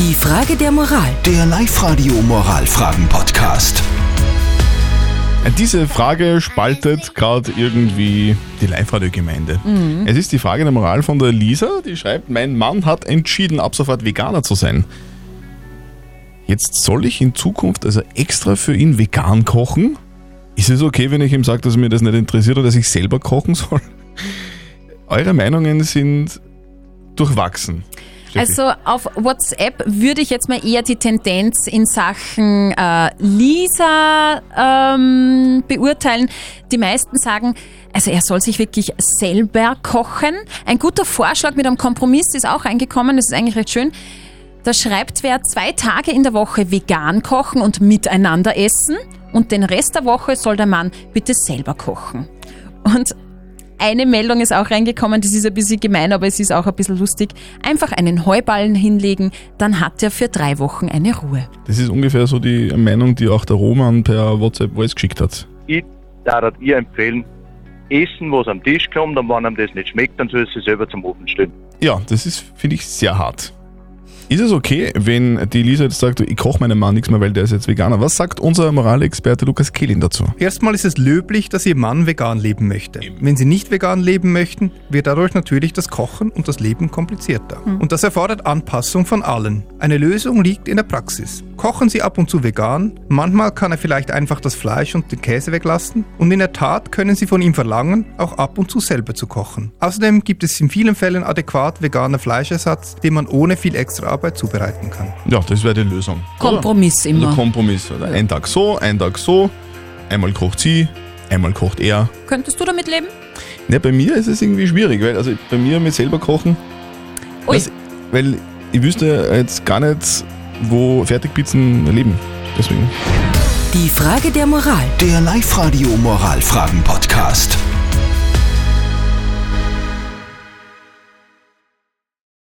Die Frage der Moral. Der Live-Radio Moralfragen-Podcast. Diese Frage spaltet gerade irgendwie die Live-Radio-Gemeinde. Es ist die Frage der Moral von der Lisa, die schreibt, mein Mann hat entschieden, ab sofort Veganer zu sein. Jetzt soll ich in Zukunft also extra für ihn vegan kochen? Ist es okay, wenn ich ihm sage, dass mir das nicht interessiert oder dass ich selber kochen soll? Eure Meinungen sind durchwachsen. Also auf WhatsApp würde ich jetzt mal eher die Tendenz in Sachen äh, Lisa ähm, beurteilen. Die meisten sagen, also er soll sich wirklich selber kochen. Ein guter Vorschlag mit einem Kompromiss ist auch eingekommen, das ist eigentlich recht schön. Da schreibt wer zwei Tage in der Woche vegan kochen und miteinander essen und den Rest der Woche soll der Mann bitte selber kochen. Und eine Meldung ist auch reingekommen, das ist ein bisschen gemein, aber es ist auch ein bisschen lustig. Einfach einen Heuballen hinlegen, dann hat er für drei Wochen eine Ruhe. Das ist ungefähr so die Meinung, die auch der Roman per WhatsApp Voice geschickt hat. ich darf ihr empfehlen, essen, was am Tisch kommt und wenn einem das nicht schmeckt, dann soll sie selber zum Ofen stellen. Ja, das ist, finde ich, sehr hart. Ist es okay, wenn die Lisa jetzt sagt, ich koche meinem Mann nichts mehr, weil der ist jetzt Veganer? Was sagt unser Moralexperte Lukas Kehlin dazu? Erstmal ist es löblich, dass Ihr Mann vegan leben möchte. Wenn Sie nicht vegan leben möchten, wird dadurch natürlich das Kochen und das Leben komplizierter. Und das erfordert Anpassung von allen. Eine Lösung liegt in der Praxis. Kochen Sie ab und zu vegan, manchmal kann er vielleicht einfach das Fleisch und den Käse weglassen und in der Tat können Sie von ihm verlangen, auch ab und zu selber zu kochen. Außerdem gibt es in vielen Fällen adäquat veganer Fleischersatz, den man ohne viel extra Arbeit zubereiten kann. Ja, das wäre die Lösung. Kompromiss Oder? immer. Also Kompromiss. Oder? Ein Tag so, ein Tag so. Einmal kocht sie, einmal kocht er. Könntest du damit leben? Ja, bei mir ist es irgendwie schwierig, weil also bei mir mit selber kochen, Ui. was, weil ich wüsste jetzt gar nicht, wo Fertigpizzen leben. Deswegen. Die Frage der Moral. Der Live-Radio Moralfragen-Podcast.